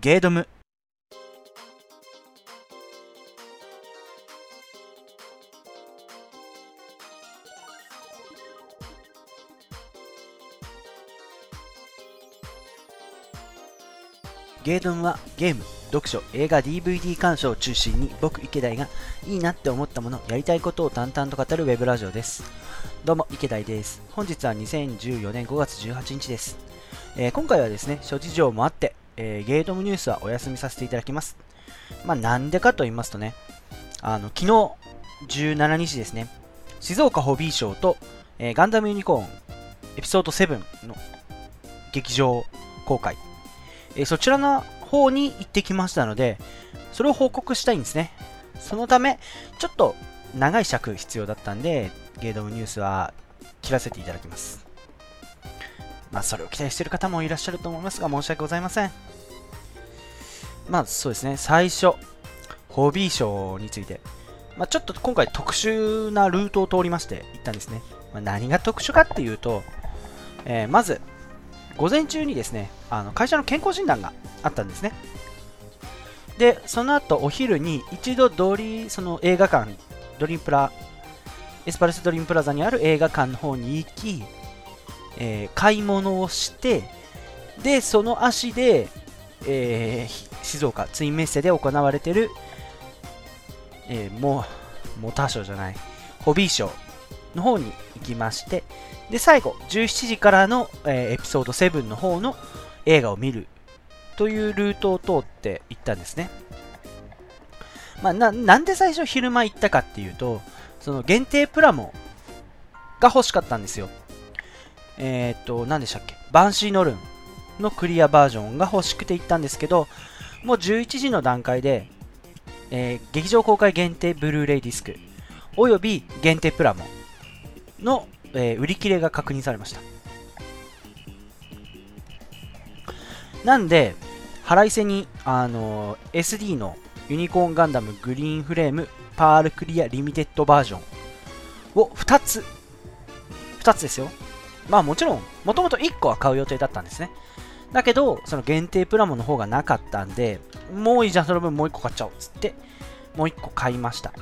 ゲードムゲードムはゲーム、読書、映画、DVD 鑑賞を中心に僕池田がいいなって思ったもの、やりたいことを淡々と語るウェブラジオです。どうも池田です。本日は2014年5月18日です。えー今回はですね、諸事情もあって、えーゲートムニュースはお休みさせていただきます。まあなんでかと言いますとね、あの、昨日17日ですね、静岡ホビーショーと、えーガンダムユニコーンエピソード7の劇場公開、えーそちらの方に行ってきましたので、それを報告したいんですね。そのため、ちょっと長い尺必要だったんで、ゲードムニュースは切らせていただきます。まあ、それを期待している方もいらっしゃると思いますが、申し訳ございません。まあ、そうですね、最初、ホビーショーについて、まあ、ちょっと今回特殊なルートを通りまして行ったんですね。まあ、何が特殊かっていうと、えーまず、午前中にですね、あの会社の健康診断があったんですね。で、その後お昼に一度ドリその映画館、ドリームプラ、エスパルスドリームプラザにある映画館の方に行き、えー買い物をして、で、その足で、えー静岡ツインメッセで行われている、えーモモーターショーじゃない、ホビーショーの方に行きまして、で、最後、17時からの、えーエピソード7の方の映画を見るというルートを通って行ったんですね。まあ、なんで最初昼間行ったかっていうと、その限定プラモが欲しかったんですよ。えっ、と、何でしたっけ？バンシーノルンのクリアバージョンが欲しくて行ったんですけど、もう11時の段階で、えー劇場公開限定ブルーレイディスク、および限定プラモの、えー売り切れが確認されました。なんで、腹いせに、あのー SD のユニコーンガンダムグリーンフレームパールクリアリミテッドバージョンを2つ、2つですよ。まあもちろん、もともと1個は買う予定だったんですね。だけど、その限定プラモの方がなかったんで、もういいじゃん、その分もう1個買っちゃおうっつって、もう1個買いました。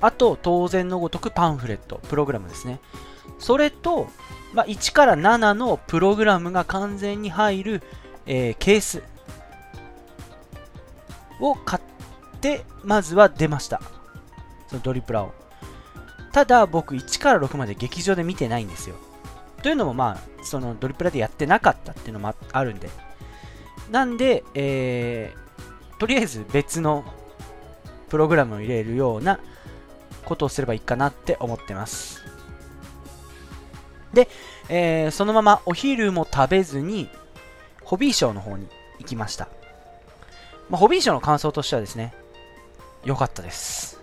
あと、当然のごとくパンフレット、プログラムですね。それと、まあ、1から7のプログラムが完全に入る、えーケースを買って、まずは出ました。そのドリプラを。ただ、僕1から6まで劇場で見てないんですよ。というのも、まあ、そのドリプラでやってなかったっていうのもあるんで。なんで、えーとりあえず別のプログラムを入れるようなことをすればいいかなって思ってます。で、えーそのままお昼も食べずに、ホビーショーの方に行きました。まあ、ホビーショーの感想としてはですね、良かったです。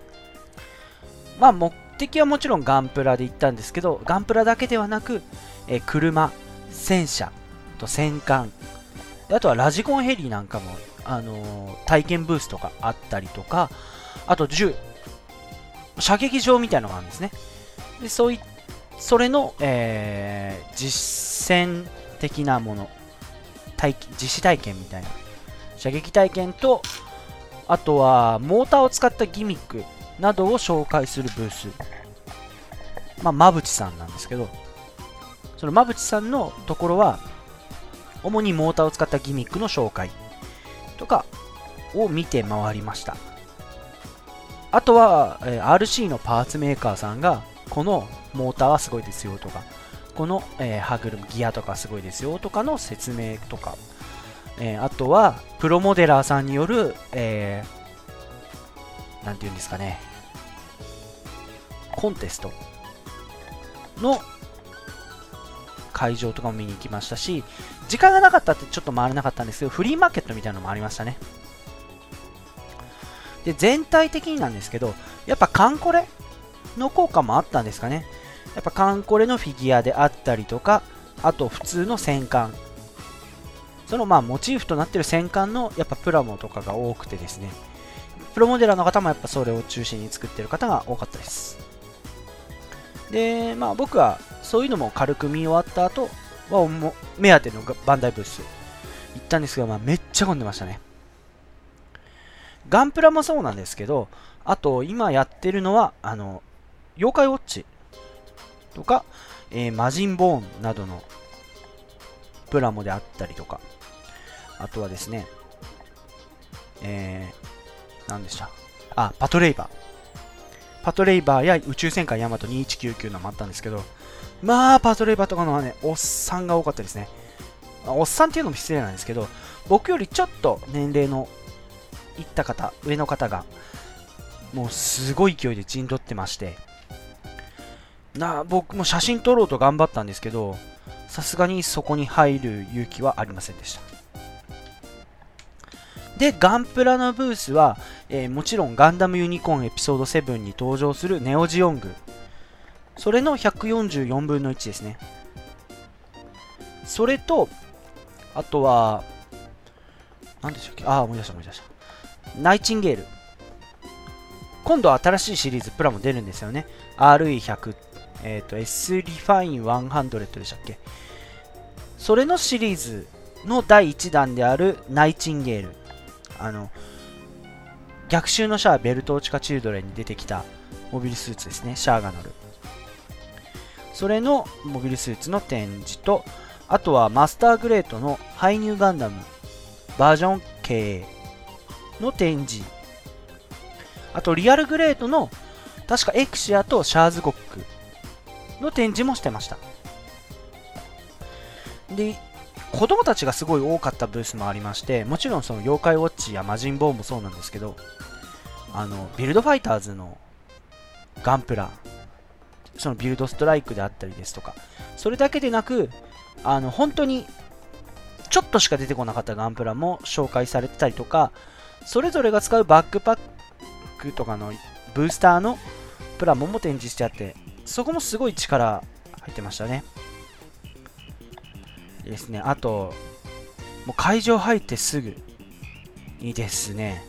まあ、目的はもちろんガンプラで行ったんですけど、ガンプラだけではなく、え車、戦車と戦艦、あとはラジコンヘリなんかも、あのー体験ブースとかあったりとか、あと銃、射撃場みたいなのがあるんですね。でそういそれの、えー実践的なもの体実施体験みたいな。射撃体験とあとはモーターを使ったギミックなどを紹介するブース。まあ馬淵さんなんですけど。その馬淵さんのところは主にモーターを使ったギミックの紹介とかを見て回りました。あとは、えー RC のパーツメーカーさんがこのモーターはすごいですよとかこの、えー歯車ギアとかすごいですよとかの説明とか、えーあとはプロモデラーさんによる、えーなんていうんですかねコンテストの会場とかも見に行きましたし時間がなかったってちょっと回れなかったんですけどフリーマーケットみたいなのもありましたね。で全体的になんですけどやっぱカンコレの効果もあったんですかね。やっぱカンコレのフィギュアであったりとかあと普通の戦艦。そのまあモチーフとなってる戦艦のやっぱプラモとかが多くてですね。プロモデラーの方もやっぱそれを中心に作ってる方が多かったです。でまあ僕はそういうのも軽く見終わった後は目当てのバンダイブース行ったんですけど、まあ、めっちゃ混んでましたね。ガンプラもそうなんですけど、あと今やってるのは、あの、妖怪ウォッチとか、えー、魔人ボーンなどのプラモであったりとか、あとはですね、えー、何でした？あ、パトレイバー。パトレイバーや宇宙戦艦ヤマト2199のもあったんですけど、まあ、パトレイバーとかのはね、おっさんが多かったですね。おっさんっていうのも失礼なんですけど、僕よりちょっと年齢のいった方、上の方が、もうすごい勢いで陣取ってまして、な僕も写真撮ろうと頑張ったんですけど、さすがにそこに入る勇気はありませんでした。で、ガンプラのブースは、えー、もちろんガンダムユニコーンエピソード7に登場するネオジオング。それの144分の1ですね。それと、あとは、何でしたっけ？ああ、思い出した思い出した。ナイチンゲール。今度は新しいシリーズプラも出るんですよね。RE100、えっ、ー、と、S リファイン100でしたっけ？それのシリーズの第1弾であるナイチンゲール。あの、逆襲のシャア・ベルトーチカ・チルドレンに出てきたモビルスーツですね、シャアが乗る。それのモビルスーツの展示と、あとはマスターグレートのハイニューガンダムバージョン系の展示。あとリアルグレートの確かエクシアとシャーズゴックの展示もしてました。で、子供たちがすごい多かったブースもありまして、もちろんその妖怪ウォッチや魔人ボーもそうなんですけど、あの、ビルドファイターズのガンプラ、そのビルドストライクであったりですとか、それだけでなく、あの、本当にちょっとしか出てこなかったガンプラも紹介されてたりとか、それぞれが使うバックパックとかのブースターのプラモも展示してあって、そこもすごい力入ってましたね。ですね。あと、もう会場入ってすぐにですね、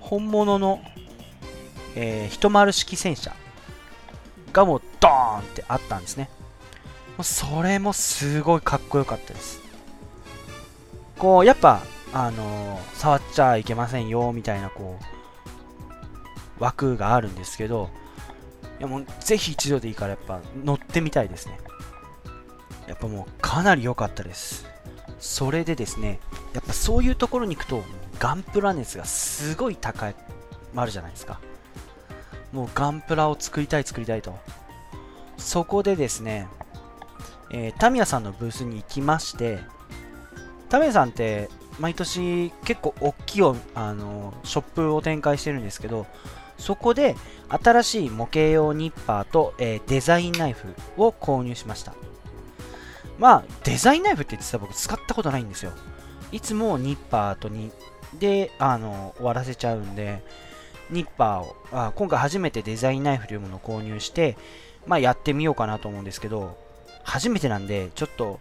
本物の、えー、一丸式戦車がもうドーンってあったんですね。もうそれもすごいかっこよかったです。こう、やっぱ、あのー、触っちゃいけませんよ、みたいな、こう、枠があるんですけど、いやもう、ぜひ一度でいいから、やっぱ、乗ってみたいですね。やっぱもうかなり良かったです。それでですね、やっぱそういうところに行くと、ガンプラ熱がすごい高い、あるじゃないですか。もうガンプラを作りたい作りたいと。そこでですね、えー、タミヤさんのブースに行きまして、タミヤさんって毎年結構大きいあのショップを展開してるんですけど、そこで新しい模型用ニッパーと、えー、デザインナイフを購入しました。まあ、デザインナイフって実は僕使ったことないんですよ。いつもニッパーとに、で、あの、終わらせちゃうんで、ニッパーを、あ今回初めてデザインナイフというものを購入して、まあやってみようかなと思うんですけど、初めてなんで、ちょっと、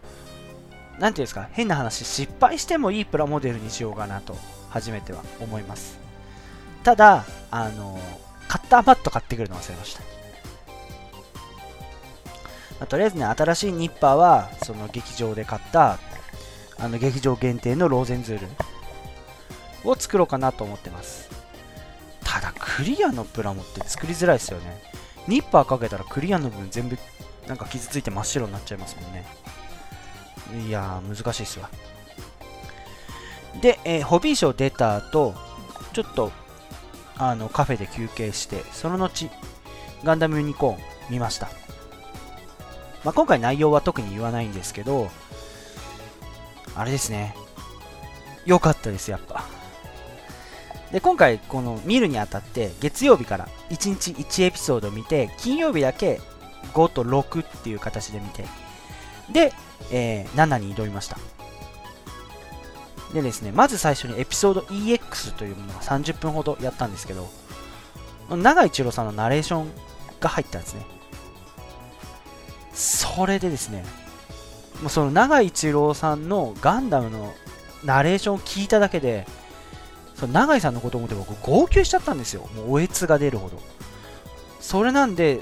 なんていうんですか、変な話、失敗してもいいプラモデルにしようかなと、初めては思います。ただ、あの、カッターマット買ってくるの忘れました。まあ、とりあえずね、新しいニッパーは、その劇場で買った、あの劇場限定のローゼンズールを作ろうかなと思ってます。ただ、クリアのプラモって作りづらいですよね。ニッパーかけたらクリアの部分全部なんか傷ついて真っ白になっちゃいますもんね。いやー、難しいっすわ。で、えー、ホビーショー出た後、ちょっと、あの、カフェで休憩して、その後、ガンダムユニコーン見ました。まあ、今回内容は特に言わないんですけど、あれですね。良かったです、やっぱ。で、今回、この見るにあたって、月曜日から1日1エピソード見て、金曜日だけ5と6っていう形で見て、で、えー、7に挑みました。でですね、まず最初にエピソード EX というものが30分ほどやったんですけど、長井一郎さんのナレーションが入ったんですね。それでですね、もうその長井一郎さんのガンダムのナレーションを聞いただけで、その長井さんのことを思って僕号泣しちゃったんですよ。もうおえつが出るほど。それなんで、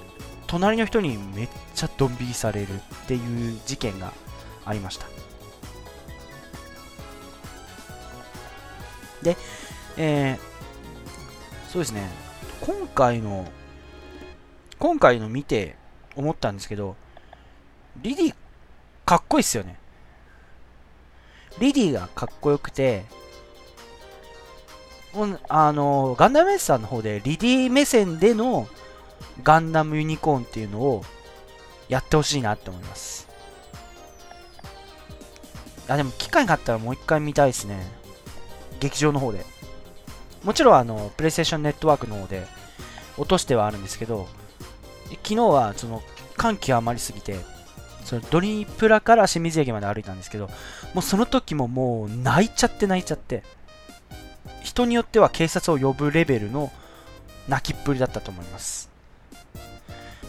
隣の人にめっちゃドン引きされるっていう事件がありましたで、えー、そうですね、今回の、今回の見て思ったんですけど、リディ、かっこいいっすよね。リディがかっこよくて、あの、ガンダムエースさんの方でリディ目線でのガンダムユニコーンっていうのをやってほしいなって思います。あ、でも機会があったらもう一回見たいですね。劇場の方で。もちろんあの、プレイステーションネットワークの方で落としてはあるんですけど、昨日はその感極まりすぎて、そのドリプラから清水駅まで歩いたんですけど、もうその時ももう泣いちゃって泣いちゃって、人によっては警察を呼ぶレベルの泣きっぷりだったと思います。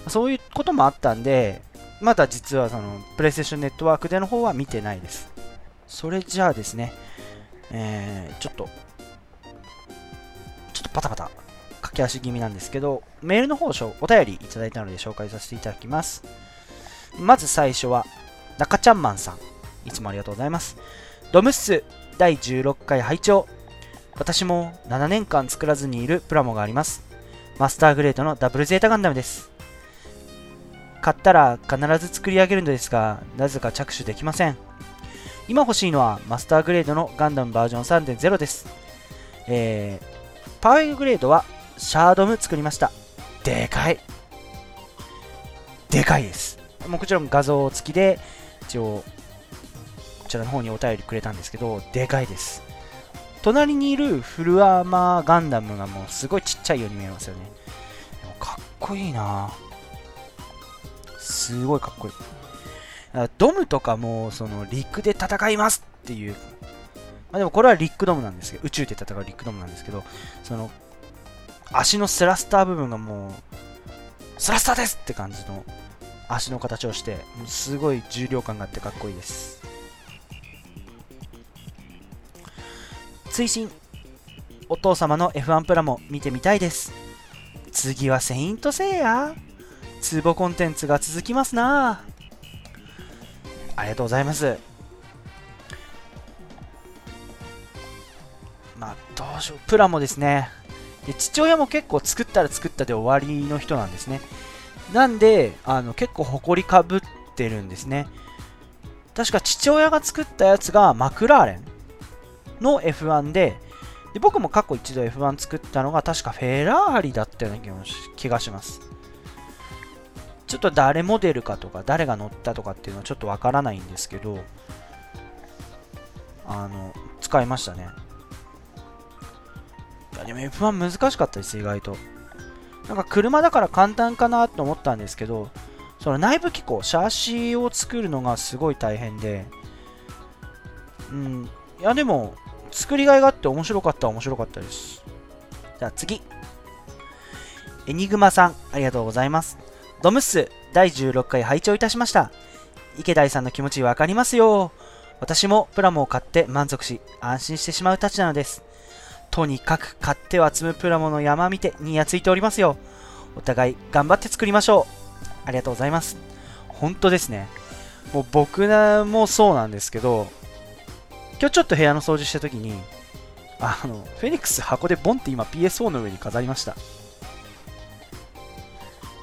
そういうこともあったんで、まだ実はそのプレイステーションネットワークでの方は見てないです。それじゃあですね、えー、ちょっと、ちょっとパタパタ駆け足気味なんですけど、メールの方をお便りいただいたので紹介させていただきます。まず最初は、中ちゃんマンさん。いつもありがとうございます。ドムッス第16回拝聴私も7年間作らずにいるプラモがあります。マスターグレードのダブルゼータガンダムです。買ったら必ず作り上げるのですが、なぜか着手できません。今欲しいのはマスターグレードのガンダムバージョン3.0です。えー、パワーグレードはシャードム作りました。でかい。でかいです。もちろん画像付きで、一応、こちらの方にお便りくれたんですけど、でかいです。隣にいるフルアーマーガンダムがもうすごいちっちゃいように見えますよね。かっこいいなすごいかっこいい。ドムとかも、その、陸で戦いますっていう。まあでもこれはリックドムなんですけど、宇宙で戦うリックドムなんですけど、その、足のスラスター部分がもう、スラスターですって感じの足の形をして、すごい重量感があってかっこいいです。追伸お父様の F1 プラも見てみたいです。次はセイントセイヤツボコンテンツが続きますなありがとうございます。まあ、どうしよう。プラもですね、で父親も結構作ったら作ったで終わりの人なんですね。なんで、あの結構誇りかぶってるんですね。確か父親が作ったやつがマクラーレンの F1 で、で僕も過去一度 F1 作ったのが確かフェラーリだったような気がします。ちょっと誰モデルかとか誰が乗ったとかっていうのはちょっとわからないんですけど、あの、使いましたね。いやでも F1 難しかったです、意外と。なんか車だから簡単かなと思ったんですけど、その内部機構、シャーシーを作るのがすごい大変で、うん、いやでも、作りがいがあって面白かった面白かったです。じゃあ次。エニグマさん、ありがとうございます。ドムッス、第16回拝聴いたしました。池大さんの気持ちわかりますよ。私もプラモを買って満足し、安心してしまうたちなのです。とにかく買っては積むプラモの山見てにやついておりますよ。お互い頑張って作りましょう。ありがとうございます。本当ですね。もう僕もそうなんですけど、今日ちょっと部屋の掃除した時に、あの、フェニックス箱でボンって今 PSO の上に飾りました。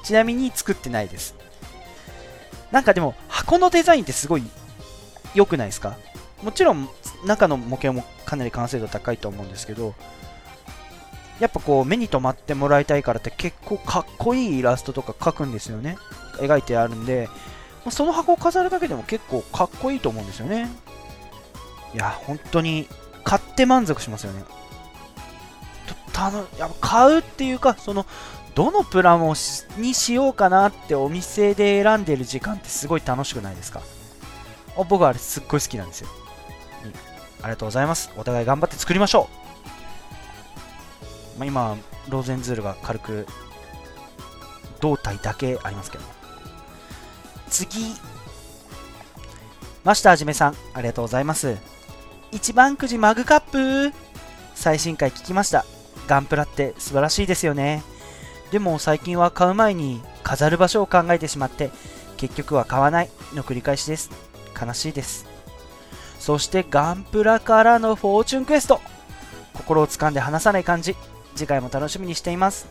ちなみに作ってないです。なんかでも、箱のデザインってすごい良くないですか？もちろん中の模型もかなり完成度高いと思うんですけど、やっぱこう目に留まってもらいたいからって結構かっこいいイラストとか描くんですよね。描いてあるんで、その箱を飾るだけでも結構かっこいいと思うんですよね。いや、本当に買って満足しますよね。たのや買うっていうか、その、どのプラモにしようかなってお店で選んでる時間ってすごい楽しくないですか？僕はあれすっごい好きなんですよ。ありがとうございます。お互い頑張って作りましょう。まあ、今、ローゼンズールが軽く胴体だけありますけど。次。マスターじめさん、ありがとうございます。一番くじマグカップ最新回聞きました。ガンプラって素晴らしいですよね。でも最近は買う前に飾る場所を考えてしまって結局は買わないの繰り返しです。悲しいです。そしてガンプラからのフォーチュンクエスト。心を掴んで離さない感じ。次回も楽しみにしています。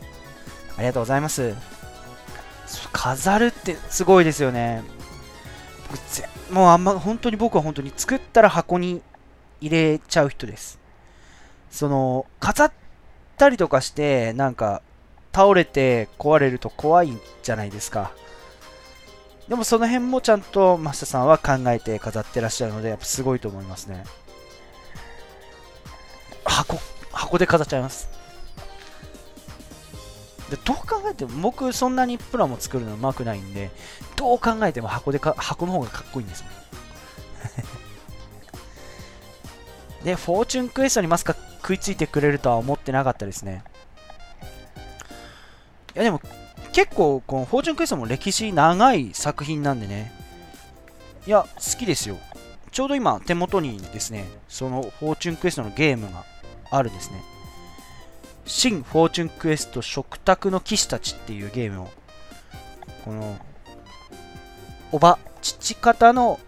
ありがとうございます。飾るってすごいですよね。もうあんま本当に僕は本当に作ったら箱に入れちゃう人です。その飾ったりとかしてなんか倒れて壊れると怖いじゃないですか。でもその辺もちゃんとマスタさんは考えて飾ってらっしゃるのでやっぱすごいと思いますね。箱箱で飾っちゃいます。でどう考えても僕そんなにプラモ作るのうまくないんでどう考えても箱でか箱の方がかっこいいんですもん でフォーチュンクエストにまさか食いついてくれるとは思ってなかったですね。いやでも結構このフォーチュンクエストも歴史長い作品なんでね。いや好きですよ。ちょうど今手元にですねそのフォーチュンクエストのゲームがあるんですね。新フォーチュンクエスト食卓の騎士たちっていうゲームをこのおば父方の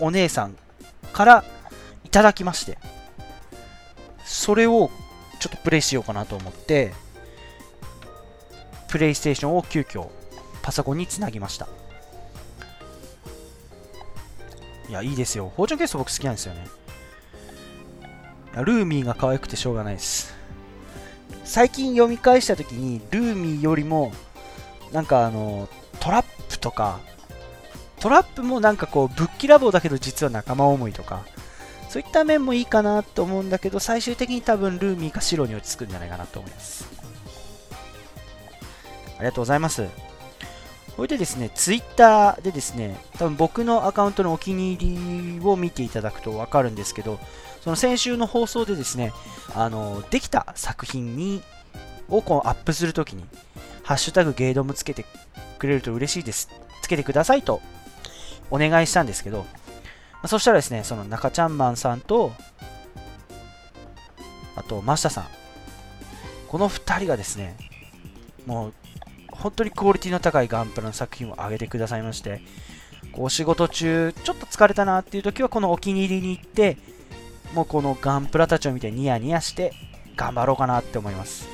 お姉さんからいただきましてそれをちょっとプレイしようかなと思ってプレイステーションを急遽パソコンにつなぎました。いやいいですよ。フォーチュンクエス僕好きなんですよね。ルーミーが可愛くてしょうがないです。最近読み返した時にルーミーよりもなんかあのトラップとかトラップもなんかこうぶっきらぼうだけど実は仲間思いとかそういった面もいいかなと思うんだけど最終的に多分ルーミーか白に落ち着くんじゃないかなと思います。ありがとうございますこれでですね、ツイッターでですね、多分僕のアカウントのお気に入りを見ていただくとわかるんですけど、その先週の放送でですね、あの、できた作品に、をこうアップするときに、ハッシュタグゲイドムつけてくれると嬉しいです。つけてくださいとお願いしたんですけど、まあ、そしたらですね、その中ちゃんマンさんと、あと、マシタさん。この2人がですね、もう本当にクオリティの高いガンプラの作品を上げてくださいまして、お仕事中、ちょっと疲れたなっていう時は、このお気に入りに行って、もうこのガンプラたちを見てニヤニヤして頑張ろうかなって思います。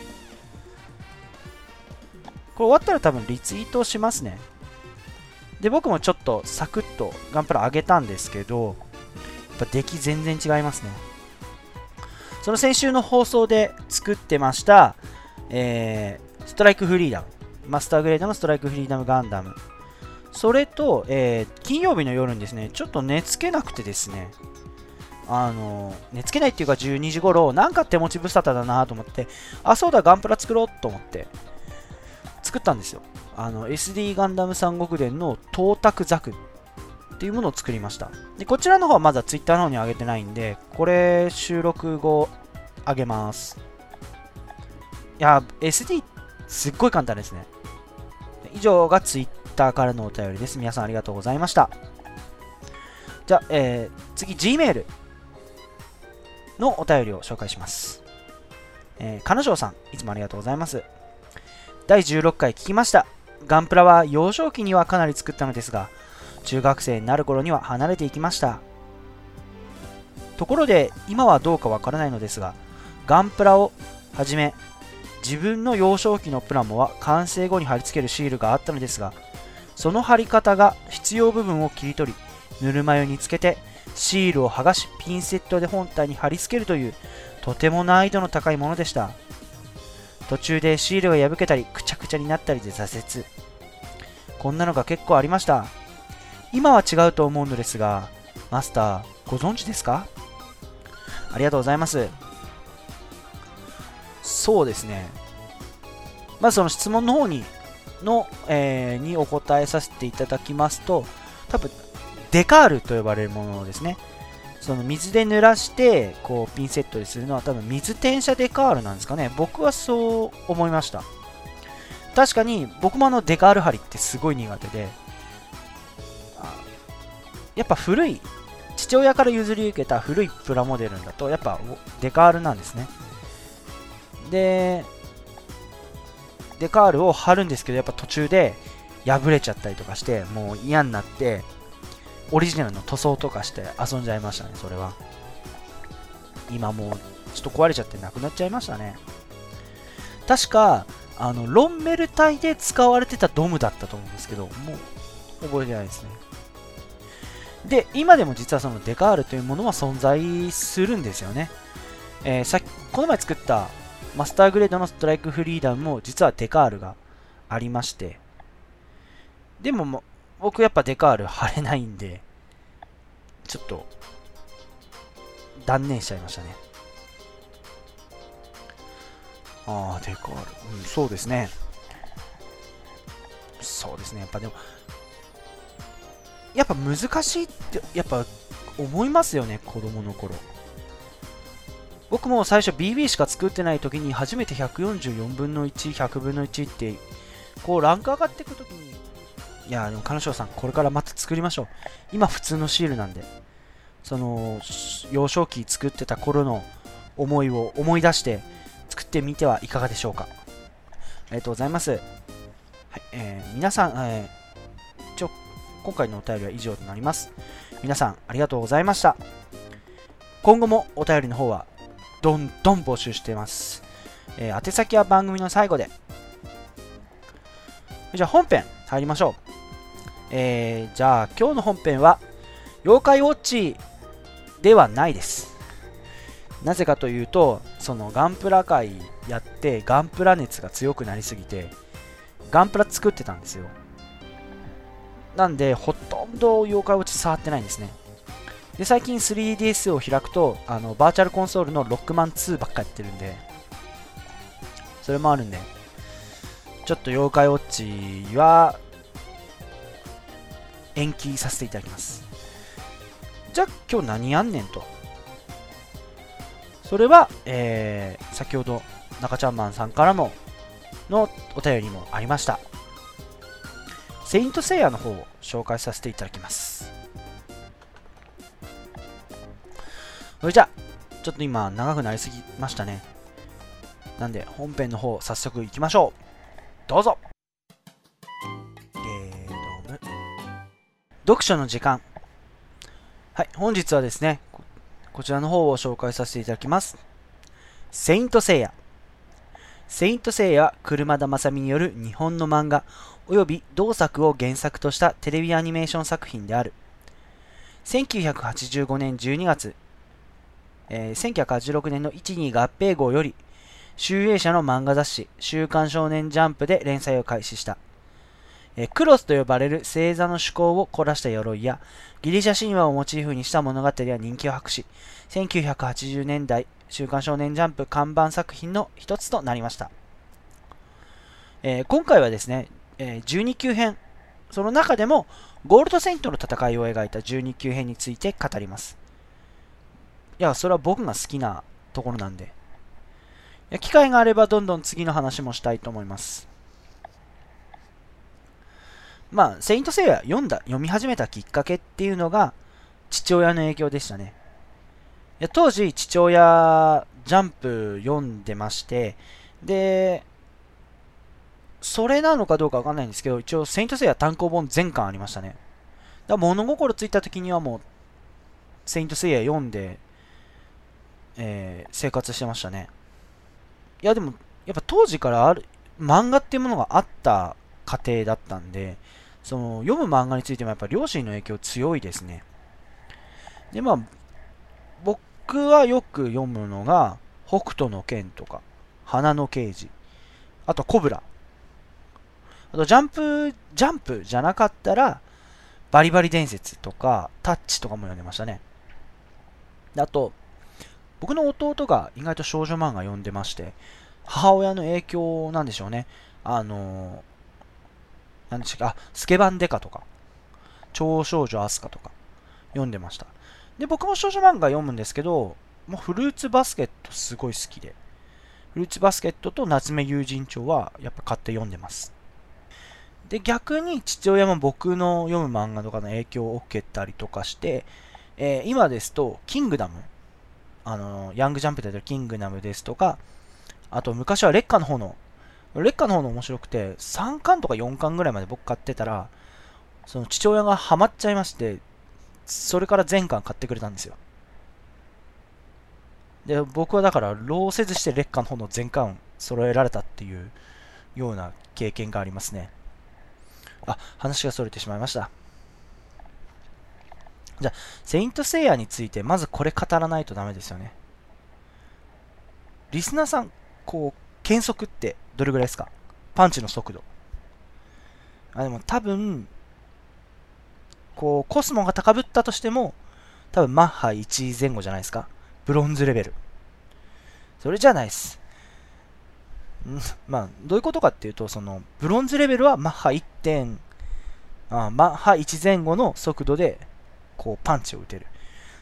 これ終わったら多分リツイートしますね。で、僕もちょっとサクッとガンプラ上げたんですけど、やっぱ出来全然違いますね。その先週の放送で作ってました、えー、ストライクフリーダム。マスターグレードのストライクフリーダムガンダム。それと、えー、金曜日の夜にですね、ちょっと寝つけなくてですね、あの、寝つけないっていうか12時頃、なんか手持ち無沙汰だなと思って、あ、そうだ、ガンプラ作ろうと思って、作ったんですよ。あの、SD ガンダム三国伝の東卓ザクっていうものを作りました。で、こちらの方はまだ Twitter の方に上げてないんで、これ収録後、上げます。いや、SD すっごい簡単ですね。以上が Twitter からのお便りです。皆さんありがとうございました。じゃあ、えー、次、Gmail のお便りを紹介します。えー、金城さん、いつもありがとうございます。第16回聞きました。ガンプラは幼少期にはかなり作ったのですが、中学生になる頃には離れていきました。ところで、今はどうかわからないのですが、ガンプラをはじめ、自分の幼少期のプラモは完成後に貼り付けるシールがあったのですがその貼り方が必要部分を切り取りぬるま湯につけてシールを剥がしピンセットで本体に貼り付けるというとても難易度の高いものでした。途中でシールが破けたりくちゃくちゃになったりで挫折。こんなのが結構ありました。今は違うと思うのですがマスターご存知ですか？ありがとうございます。そうですね。まずその質問の方に、の、えー、にお答えさせていただきますと、多分、デカールと呼ばれるものですね。その水で濡らして、こう、ピンセットにするのは多分水転写デカールなんですかね。僕はそう思いました。確かに、僕もあのデカール針ってすごい苦手で、やっぱ古い、父親から譲り受けた古いプラモデルだと、やっぱデカールなんですね。で、デカールを貼るんですけど、やっぱ途中で破れちゃったりとかして、もう嫌になって、オリジナルの塗装とかして遊んじゃいましたね、それは。今もうちょっと壊れちゃってなくなっちゃいましたね。確か、あの、ロンメル体で使われてたドムだったと思うんですけど、もう、覚えてないですね。で、今でも実はそのデカールというものは存在するんですよね。えー、さこの前作ったマスターグレードのストライクフリーダムも実はデカールがありまして、でもも僕やっぱデカール貼れないんで、ちょっと断念しちゃいましたね。ああ、デカール。うん、そうですね。そうですね。やっぱでも、やっぱ難しいって、やっぱ思いますよね、子供の頃。僕も最初 BB しか作ってない時に初めて144分の1、100分の1って、こうランク上がっていく時に、いや、でも金賞さん、これからまた作りましょう。今普通のシールなんで。その、幼少期作ってた頃の思いを思い出して作ってみてはいかがでしょうか。ありがとうございます。はい、えー、皆さん、えー、ちょ、今回のお便りは以上となります。皆さん、ありがとうございました。今後もお便りの方はどんどん募集しています。えー、宛先は番組の最後で。じゃあ本編入りましょう。えー、じゃあ今日の本編は妖怪ウォッチではないです。なぜかというと、そのガンプラ界やってガンプラ熱が強くなりすぎて、ガンプラ作ってたんですよ。なんで、ほとんど妖怪ウォッチ触ってないんですね。で、最近 3DS を開くと、あの、バーチャルコンソールのロックマン2ばっかやってるんで、それもあるんで、ちょっと妖怪ウォッチは、延期させていただきます。じゃあ、今日何やんねんと。それは、えー、先ほど中ちゃんマンさんからものお便りもありました。セイントセイヤの方を紹介させていただきます。それじゃあちょっと今長くなりすぎましたね。なんで本編の方早速行きましょう。どうぞゲードム読書の時間。はい、本日はですね、こちらの方を紹介させていただきます。セイントセイヤ。セイントセイヤは車田正美による日本の漫画及び同作を原作としたテレビアニメーション作品である。1985年12月、えー、1986年の1、2合併号より、集英社の漫画雑誌、週刊少年ジャンプで連載を開始した。えー、クロスと呼ばれる星座の趣向を凝らした鎧や、ギリシャ神話をモチーフにした物語は人気を博し、1980年代、週刊少年ジャンプ看板作品の一つとなりました。えー、今回はですね、えー、12級編、その中でもゴールドセイントの戦いを描いた12級編について語ります。いや、それは僕が好きなところなんで。いや機会があればどんどん次の話もしたいと思います。まあ、セイントセイヤ読んだ、読み始めたきっかけっていうのが、父親の影響でしたね。いや当時、父親、ジャンプ読んでまして、で、それなのかどうかわかんないんですけど、一応、セイントセイヤ単行本全巻ありましたね。だから物心ついた時にはもう、セイントセイヤ読んで、えー、生活してましたね。いや、でも、やっぱ当時からある、漫画っていうものがあった家庭だったんで、その、読む漫画についてもやっぱ両親の影響強いですね。で、まあ、僕はよく読むのが、北斗の剣とか、花の刑事、あとコブラ。あと、ジャンプ、ジャンプじゃなかったら、バリバリ伝説とか、タッチとかも読んでましたね。あと、僕の弟が意外と少女漫画読んでまして、母親の影響なんでしょうね。あのー、なんでしたっけ、あ、スケバンデカとか、超少女アスカとか、読んでました。で、僕も少女漫画読むんですけど、もうフルーツバスケットすごい好きで、フルーツバスケットと夏目友人帳はやっぱ買って読んでます。で、逆に父親も僕の読む漫画とかの影響を受けたりとかして、えー、今ですと、キングダムあの、ヤングジャンプでやってるキングダムですとか、あと昔は劣化の方の、劣化の方の面白くて、3巻とか4巻ぐらいまで僕買ってたら、その父親がハマっちゃいまして、それから全巻買ってくれたんですよ。で僕はだから労せずして劣化の方の全巻揃えられたっていうような経験がありますねあ話がそれてしまいましたじゃあセイントセイヤについてまずこれ語らないとダメですよねリスナーさんこう検速ってどれぐらいですか？パンチの速度あでも多分こうコスモが高ぶったとしても多分マッハ1前後じゃないですかブロンズレベル。それじゃないです。んまあ、どういうことかっていうと、その、ブロンズレベルはマッハ1点、あマッハ1前後の速度で、こう、パンチを打てる。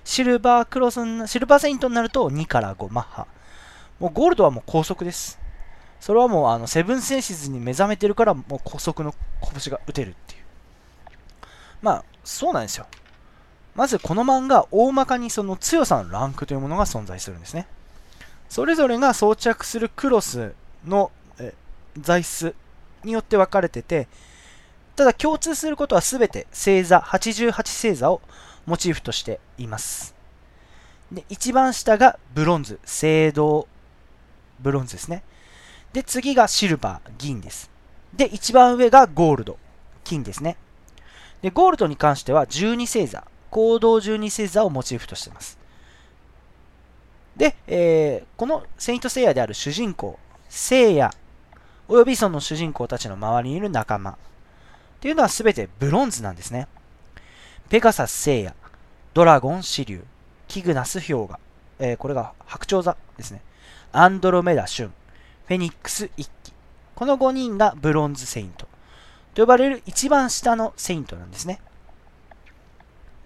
シルバークロス、シルバーセイントになると2から5マッハ。もうゴールドはもう高速です。それはもうあのセブンセンシズに目覚めてるからもう高速の拳が打てるっていう。まあ、そうなんですよ。まずこの漫画、大まかにその強さのランクというものが存在するんですね。それぞれが装着するクロスの材質によって分かれてて、ただ共通することは全て星座、88星座をモチーフとしています。で、一番下がブロンズ、青銅、ブロンズですね。で、次がシルバー、銀です。で、一番上がゴールド、金ですね。で、ゴールドに関しては12星座、行動十二星座をモチーフとしています。で、えー、このセイントセイヤである主人公、聖夜、およびその主人公たちの周りにいる仲間っていうのは全てブロンズなんですね。ペガサス聖夜、ドラゴンシリュウ、キグナス氷河、えー、これが白鳥座ですね。アンドロメダシュン、フェニックス一騎。この5人がブロンズセイントと呼ばれる一番下のセイントなんですね。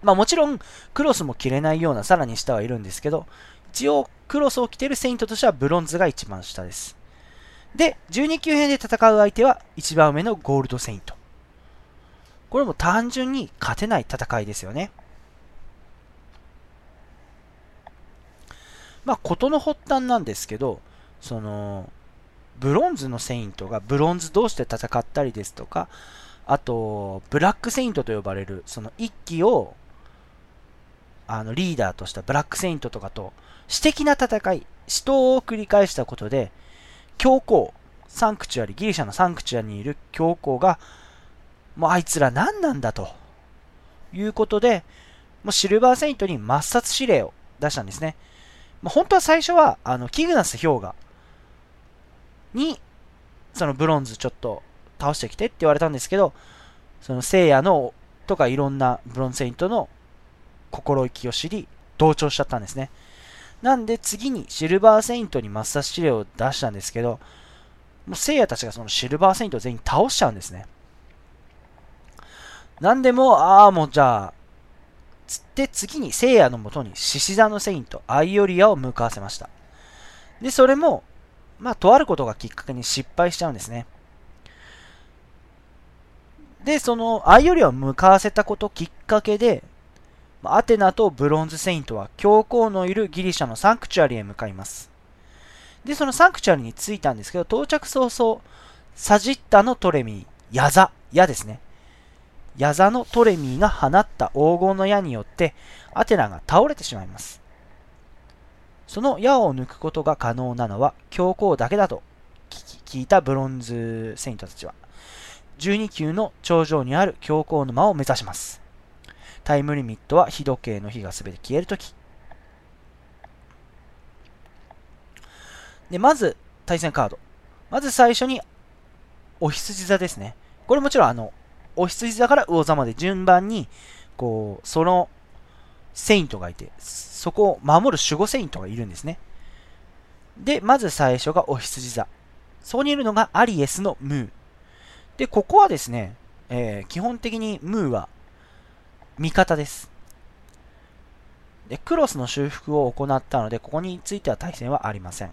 まあもちろん、クロスも着れないようなさらに下はいるんですけど、一応、クロスを着てるセイントとしてはブロンズが一番下です。で、12級編で戦う相手は一番上のゴールドセイント。これも単純に勝てない戦いですよね。まあ、事の発端なんですけど、その、ブロンズのセイントがブロンズ同士で戦ったりですとか、あと、ブラックセイントと呼ばれる、その一騎をあのリーダーとしたブラックセイントとかと私的な戦い、死闘を繰り返したことで、教皇、サンクチュアリ、ギリシャのサンクチュアリにいる教皇が、もうあいつら何なんだということで、もうシルバーセイントに抹殺指令を出したんですね。まあ、本当は最初は、あの、キグナス氷河に、そのブロンズちょっと倒してきてって言われたんですけど、その聖夜のとかいろんなブロンズセイントの心意気を知り、同調しちゃったんですね。なんで次にシルバーセイントに抹殺指令を出したんですけど、もう聖夜たちがそのシルバーセイントを全員倒しちゃうんですね。なんでも、ああ、もうじゃあ、つって次に聖夜のもとに獅子座のセイント、アイオリアを向かわせました。で、それも、まあ、とあることがきっかけに失敗しちゃうんですね。で、その、アイオリアを向かわせたこときっかけで、アテナとブロンズセイントは教皇のいるギリシャのサンクチュアリへ向かいます。で、そのサンクチュアリに着いたんですけど、到着早々、サジッタのトレミー、ヤザ、矢ですね。ヤザのトレミーが放った黄金の矢によって、アテナが倒れてしまいます。その矢を抜くことが可能なのは教皇だけだと聞いたブロンズセイントたちは、12級の頂上にある教皇の間を目指します。タイムリミットは日時計の日が全て消えるとき。で、まず、対戦カード。まず最初に、お羊座ですね。これもちろん、あの、お羊座から魚座まで順番に、こう、その、セイントがいて、そこを守る守護セイントがいるんですね。で、まず最初がお羊座。そこにいるのがアリエスのムー。で、ここはですね、えー、基本的にムーは味方です。で、クロスの修復を行ったので、ここについては対戦はありません。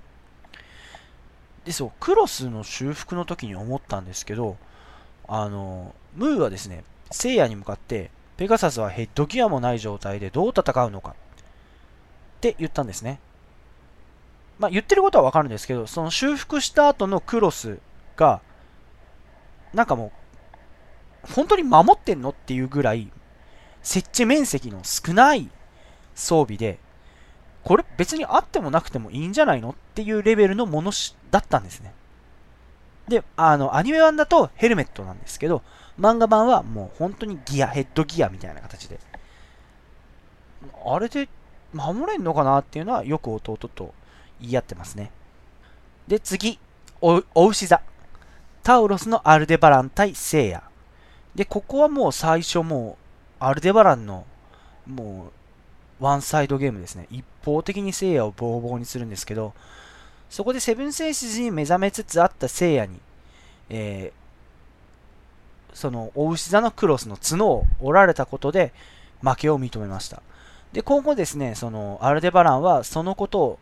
で、そう、クロスの修復の時に思ったんですけど、あの、ムーはですね、聖夜に向かって、ペガサスはヘッドギアもない状態でどう戦うのかって言ったんですね。まあ、言ってることはわかるんですけど、その修復した後のクロスが、なんかもう、本当に守ってんのっていうぐらい設置面積の少ない装備で、これ別にあってもなくてもいいんじゃないのっていうレベルのものだったんですね。で、あの、アニメ版だとヘルメットなんですけど、漫画版はもう本当にギア、ヘッドギアみたいな形で。あれで守れんのかなっていうのはよく弟と言い合ってますね。で、次、お、お牛座。タウロスのアルデバラン対聖夜。で、ここはもう最初もう、アルデバランの、もう、ワンサイドゲームですね。一方的に聖夜をボーボーにするんですけど、そこでセブンセンシズに目覚めつつあった聖夜に、えー、その、お牛座のクロスの角を折られたことで、負けを認めました。で、今後ですね、その、アルデバランはそのことを、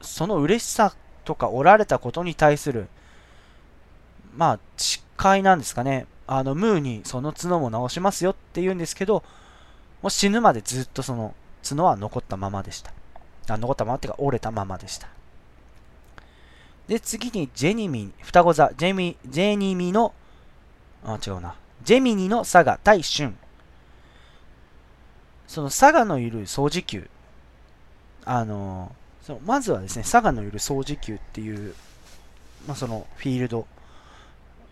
その嬉しさとか折られたことに対する、まあ、誓いなんですかね。あの、ムーにその角も直しますよって言うんですけど、もう死ぬまでずっとその角は残ったままでした。あ残ったままっていうか折れたままでした。で、次にジェニミ、双子座、ジェミ、ジェニミの、あ、違うな。ジェミニの佐賀対春。その佐賀のいる掃除球、あのそのまずはですね、佐賀のいる掃除球っていう、まあ、そのフィールド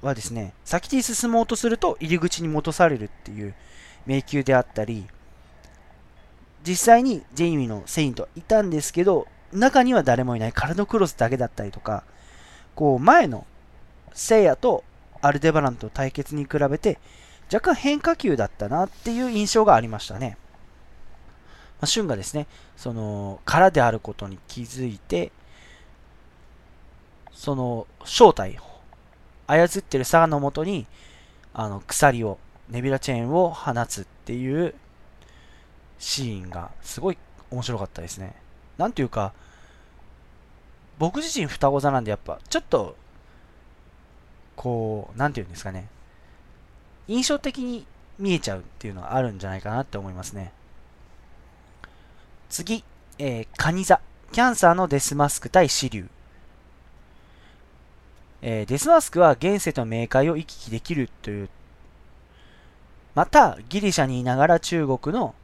はですね、先に進もうとすると入り口に戻されるっていう迷宮であったり、実際にジェイミーのセイントいたんですけど、中には誰もいないカルドクロスだけだったりとか、こう前のセイヤとアルデバランと対決に比べて若干変化球だったなっていう印象がありましたね。まあ、シュンがですね、その、殻であることに気づいて、その正体を操ってるサガのもとに、あの、鎖を、ネビラチェーンを放つっていうシーンがすごい面白かったですね。なんていうか、僕自身双子座なんでやっぱ、ちょっと、こう、なんていうんですかね、印象的に見えちゃうっていうのはあるんじゃないかなって思いますね。次、えー、カニ座。キャンサーのデスマスク対シリュウ。えー、デスマスクは現世と冥界を行き来できるという。また、ギリシャにいながら中国の、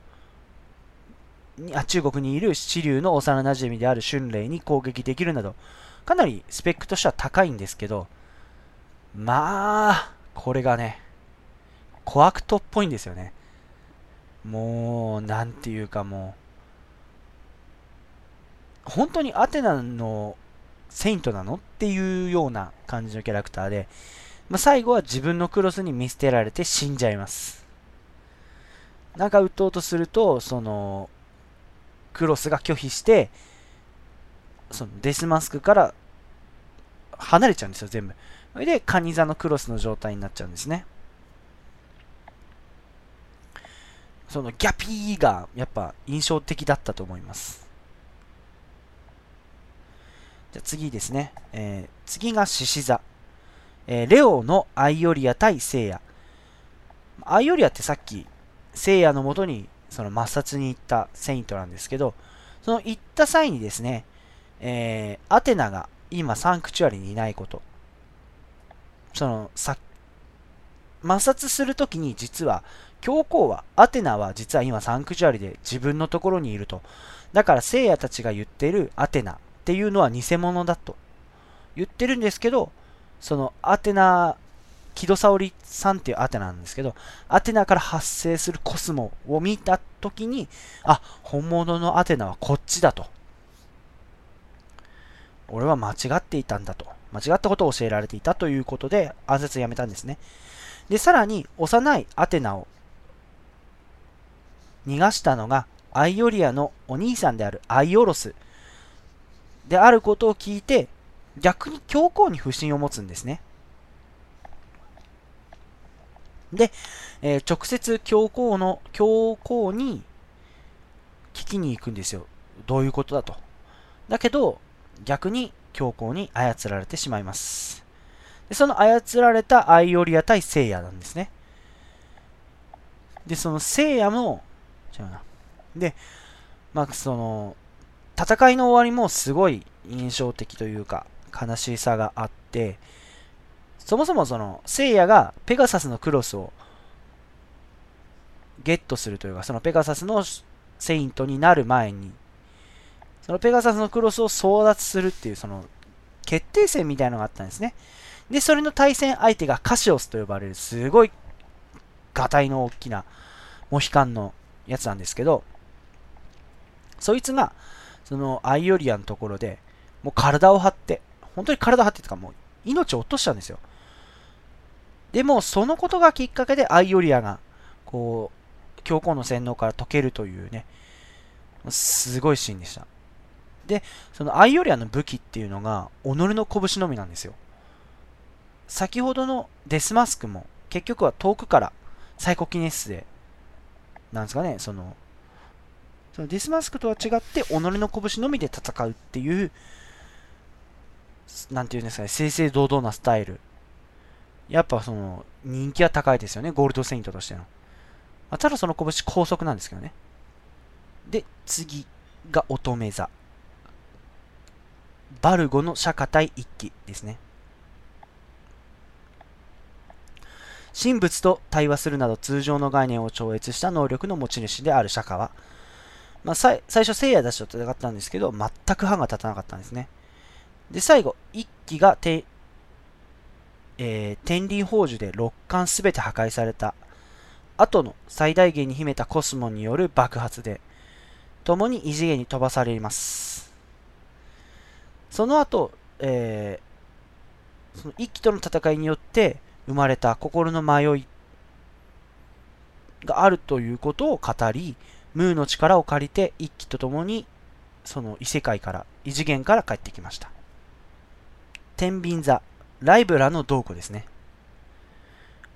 あ中国にいるシリュウの幼馴染である春麗に攻撃できるなど、かなりスペックとしては高いんですけど、まあ、これがね、コアクトっぽいんですよね。もう、なんていうかもう、本当にアテナのセイントなのっていうような感じのキャラクターで、まあ、最後は自分のクロスに見捨てられて死んじゃいます。なんか撃とうとすると、その、クロスが拒否して、そのデスマスクから離れちゃうんですよ、全部。それで、カニ座のクロスの状態になっちゃうんですね。そのギャピーがやっぱ印象的だったと思います。じゃ次ですね。えー、次が獅子座。えー、レオのアイオリア対聖夜。アイオリアってさっき、聖夜のもとにその抹殺に行ったセイントなんですけど、その行った際にですね、えー、アテナが今サンクチュアリにいないこと。その、さ、抹殺するときに実は、教皇は、アテナは実は今サンクチュアリで自分のところにいると。だから聖夜たちが言ってるアテナっていうのは偽物だと言ってるんですけど、そのアテナ、キドサオリさんっていうアテナなんですけど、アテナから発生するコスモを見たときに、あ、本物のアテナはこっちだと。俺は間違っていたんだと。間違ったことを教えられていたということで暗殺をやめたんですね。で、さらに幼いアテナを逃がしたのがアイオリアのお兄さんであるアイオロスであることを聞いて、逆に教皇に不信を持つんですね。で、えー、直接教皇の、教皇に聞きに行くんですよ。どういうことだと。だけど、逆に教皇に操られてしまいます。でその操られたアイオリア対聖夜なんですね。で、その聖夜も、違うな。で、まあ、その、戦いの終わりもすごい印象的というか、悲しさがあって、そもそもその、聖夜がペガサスのクロスをゲットするというか、そのペガサスのセイントになる前に、そのペガサスのクロスを争奪するっていう、その、決定戦みたいなのがあったんですね。で、それの対戦相手がカシオスと呼ばれる、すごい、ガタイの大きな、モヒカンのやつなんですけど、そいつが、その、アイオリアのところで、もう体を張って、本当に体張ってとか、もう、命を落としたんですよ。でも、そのことがきっかけで、アイオリアが、こう、教皇の洗脳から解けるというね、すごいシーンでした。で、そのアイオリアの武器っていうのが、己の拳のみなんですよ。先ほどのデスマスクも、結局は遠くからサイコキネスで、なんですかね、その、そのデスマスクとは違って、己の拳のみで戦うっていう、なんていうんですかね、正々堂々なスタイル。やっぱその、人気は高いですよね、ゴールドセイントとしての。まあ、ただその拳高速なんですけどね。で、次が乙女座。バルゴの釈迦対一騎ですね。神仏と対話するなど通常の概念を超越した能力の持ち主である釈迦は、まあ、最初聖夜たちと戦ったんですけど、全く歯が立たなかったんですね。で、最後、一騎がて、えー、天輪宝珠で六冠すべて破壊された後の最大限に秘めたコスモによる爆発で、共に異次元に飛ばされます。その後、えー、その一騎との戦いによって生まれた心の迷いがあるということを語り、ムーの力を借りて一騎と共にその異世界から、異次元から帰ってきました。天秤座、ライブラの道子ですね。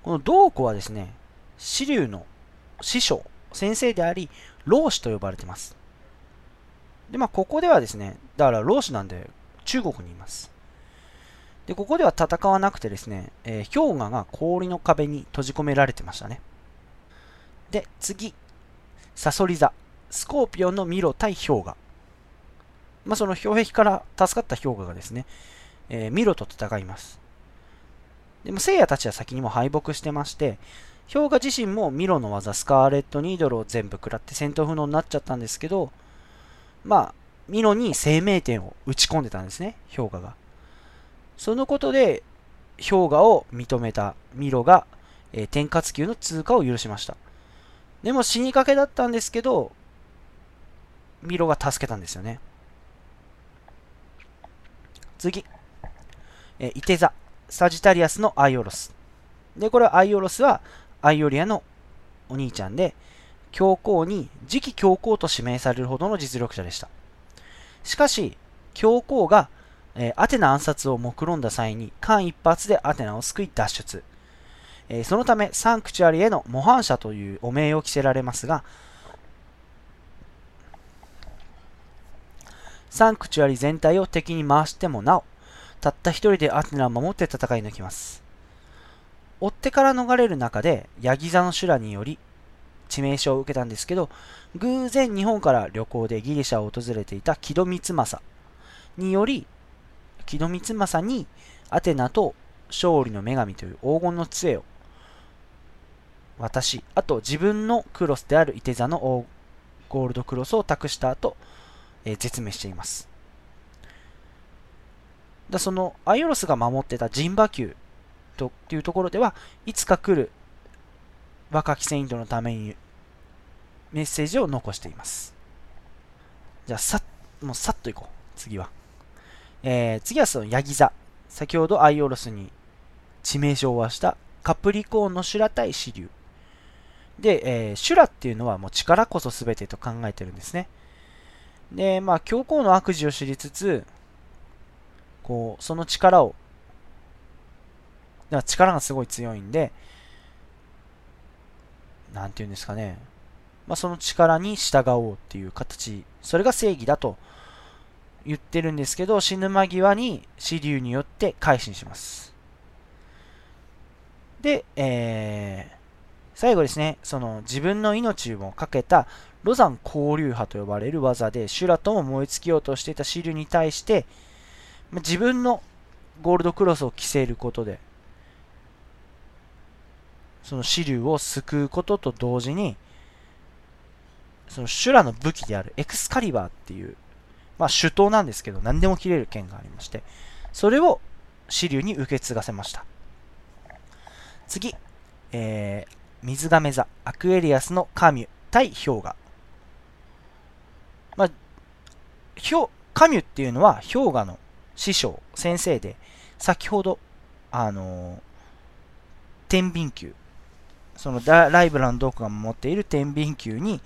この道子はですね、支流の師匠、先生であり、老子と呼ばれています。で、まあ、ここではですね、だから老子なんで中国にいます。で、ここでは戦わなくてですね、えー、氷河が氷の壁に閉じ込められてましたね。で、次、サソリ座、スコーピオンのミロ対氷河。まあ、その氷壁から助かった氷河がですね、えー、ミロと戦います。でも、聖夜たちは先にも敗北してまして、氷河自身もミロの技、スカーレットニードルを全部食らって戦闘不能になっちゃったんですけど、まあ、ミロに生命点を打ち込んでたんですね、氷河が。そのことで、氷河を認めたミロが、えー、天活球の通過を許しました。でも死にかけだったんですけど、ミロが助けたんですよね。次。えー、イテザ。サジタリアスのアイオロス。で、これはアイオロスはアイオリアのお兄ちゃんで、教皇に次期教皇と指名されるほどの実力者でした。しかし、教皇が、えー、アテナ暗殺を目論んだ際に間一髪でアテナを救い脱出。えー、そのためサンクチュアリへの模範者という汚名を着せられますが、サンクチュアリ全体を敵に回してもなお、たった一人でアテナを守って戦い抜きます。追ってから逃れる中で、ヤギ座の修羅により致命傷を受けたんですけど、偶然日本から旅行でギリシャを訪れていた木戸光政により、木戸光政にアテナと勝利の女神という黄金の杖を渡し、あと自分のクロスである伊手座のゴールドクロスを託した後、えー、絶命しています。だそのアイオロスが守ってたジンバ級というところでは、いつか来る若きセイントのためにメッセージを残しています。じゃあ、さもうさっといこう。次は。えー、次はそのヤギ座。先ほどアイオロスに致命傷をしたカプリコーンのシュラ対支流。で、えー、シュラっていうのはもう力こそ全てと考えてるんですね。で、まあ、教皇の悪事を知りつつ、こう、その力を、だから力がすごい強いんで、なんていうんですかね、まあ、その力に従おうっていう形、それが正義だと言ってるんですけど、死ぬ間際に支流によって改心します。で、えー、最後ですね、その自分の命をかけたロザン交流派と呼ばれる技で、シュラとも燃え尽きようとしていた支流に対して、自分のゴールドクロスを着せることで、その支流を救うことと同時に、その修羅の武器であるエクスカリバーっていう、まあ手刀なんですけど、何でも切れる剣がありまして、それを支流に受け継がせました。次、えー、水亀座、アクエリアスのカミュ対氷河。まあ、カミュっていうのは氷河の師匠、先生で、先ほど、あのー、天秤球、そのライブランドークが持っている天秤球に、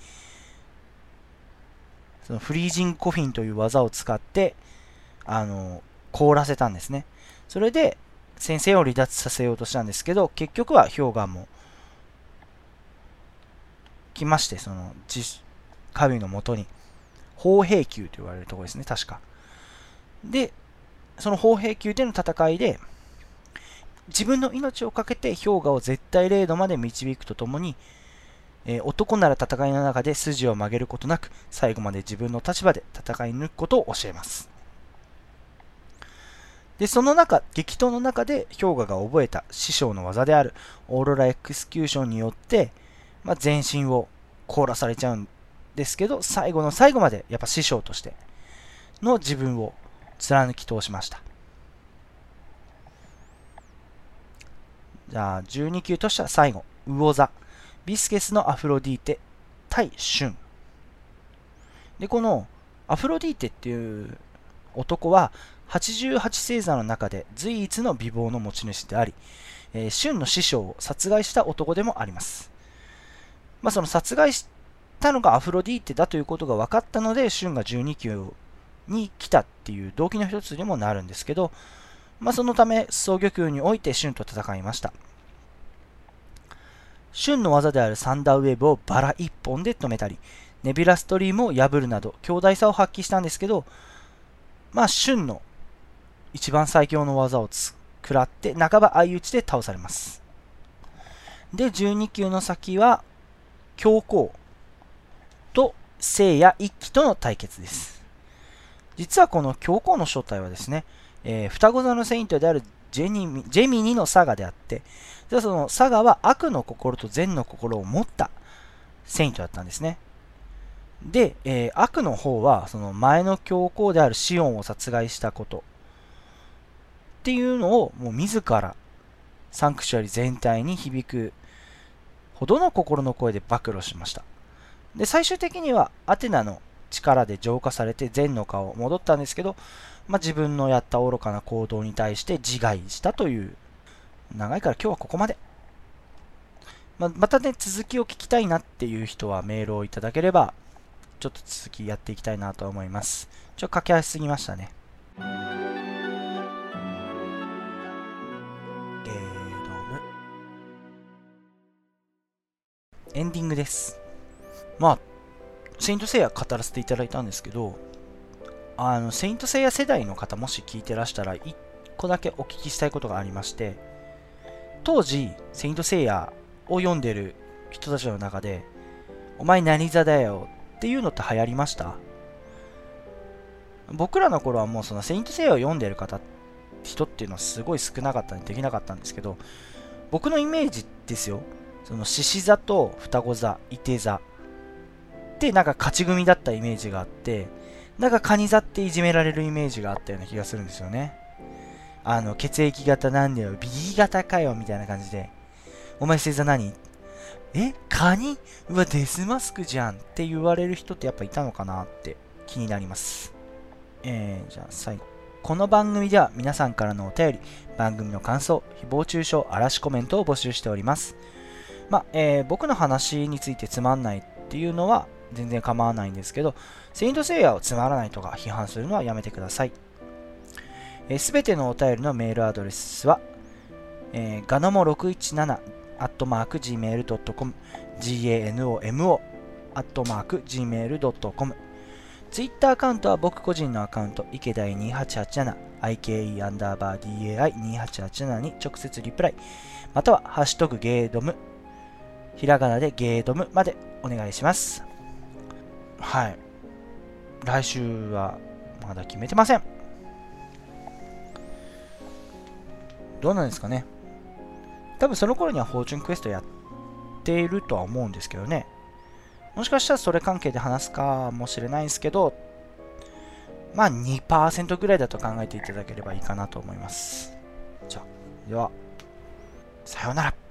そのフリージングコフィンという技を使って、あのー、凍らせたんですね。それで、先生を離脱させようとしたんですけど、結局は氷河も来まして、その、神のもとに、砲兵球と言われるところですね、確か。で、その砲兵球での戦いで、自分の命を懸けて氷河を絶対0度まで導くとともに、えー、男なら戦いの中で筋を曲げることなく、最後まで自分の立場で戦い抜くことを教えます。で、その中、激闘の中で氷河が覚えた師匠の技であるオーロラエクスキューションによって、まあ、全身を凍らされちゃうんですけど、最後の最後までやっぱ師匠としての自分を貫き通しました。じゃあ、12級としては最後、魚座。ビスケスのアフロディーテ対シュン。で、このアフロディーテっていう男は、88星座の中で随一の美貌の持ち主であり、えー、シュンの師匠を殺害した男でもあります。まあ、その殺害したのがアフロディーテだということが分かったので、シュンが12級に来たっていう動機の一つにもなるんですけど、まあ、そのため、総魚級においてシュンと戦いました。シュンの技であるサンダーウェーブをバラ1本で止めたり、ネビラストリームを破るなど、強大さを発揮したんですけど、まあ、シュンの一番最強の技を食らって、半ば相打ちで倒されます。で、12級の先は、教皇と聖夜一騎との対決です。実はこの教皇の正体はですね、えー、双子座のセイントであるジェニジェミニのサガであって、じゃそのサガは悪の心と善の心を持ったセイントだったんですね。で、えー、悪の方は、その前の教皇であるシオンを殺害したことっていうのをもう自らサンクチュアリ全体に響くほどの心の声で暴露しました。で、最終的にはアテナの力で浄化されて善の顔戻ったんですけど、まあ、自分のやった愚かな行動に対して自害したという長いから今日はここまで。まあ、またね、続きを聞きたいなっていう人はメールをいただければ、ちょっと続きやっていきたいなと思います。ちょっと駆け足すぎましたねゲーム。エンディングです。まあ、セイントセイヤ語らせていただいたんですけど、あの、セイントセイヤ世代の方もし聞いてらしたら、一個だけお聞きしたいことがありまして、当時、セイントセイヤを読んでる人たちの中で、お前何座だよっていうのって流行りました？僕らの頃はもうそのセイントセイヤを読んでる方、人っていうのはすごい少なかったんでできなかったんですけど、僕のイメージですよ。その獅子座と双子座、伊手座ってなんか勝ち組だったイメージがあって、なんか蟹座っていじめられるイメージがあったような気がするんですよね。あの、血液型なんだよ、B 型かよ、みたいな感じで。お前星座何？え？カニうわ、デスマスクじゃんって言われる人ってやっぱいたのかなって気になります。えー、じゃあ最後。この番組では皆さんからのお便り、番組の感想、誹謗中傷、嵐コメントを募集しております。まあ、えー、僕の話についてつまんないっていうのは全然構わないんですけど、セイントセイヤーをつまらないとか批判するのはやめてください。す、えー、べ、てのお便りのメールアドレスは、えー、ガノモ617アットマーク gmail.com ganomo アットマーク gmail.com ツイッターアカウントは僕個人のアカウント、池田2887、ike アンダーバー dai2887 に直接リプライ、またはハッシュタグゲードムひらがなでゲードムまでお願いします。はい。来週はまだ決めてません。どうなんですかね。多分その頃にはフォーチュンクエストやっているとは思うんですけどね。もしかしたらそれ関係で話すかもしれないんですけど、まあ2%ぐらいだと考えていただければいいかなと思います。じゃあ、では、さようなら。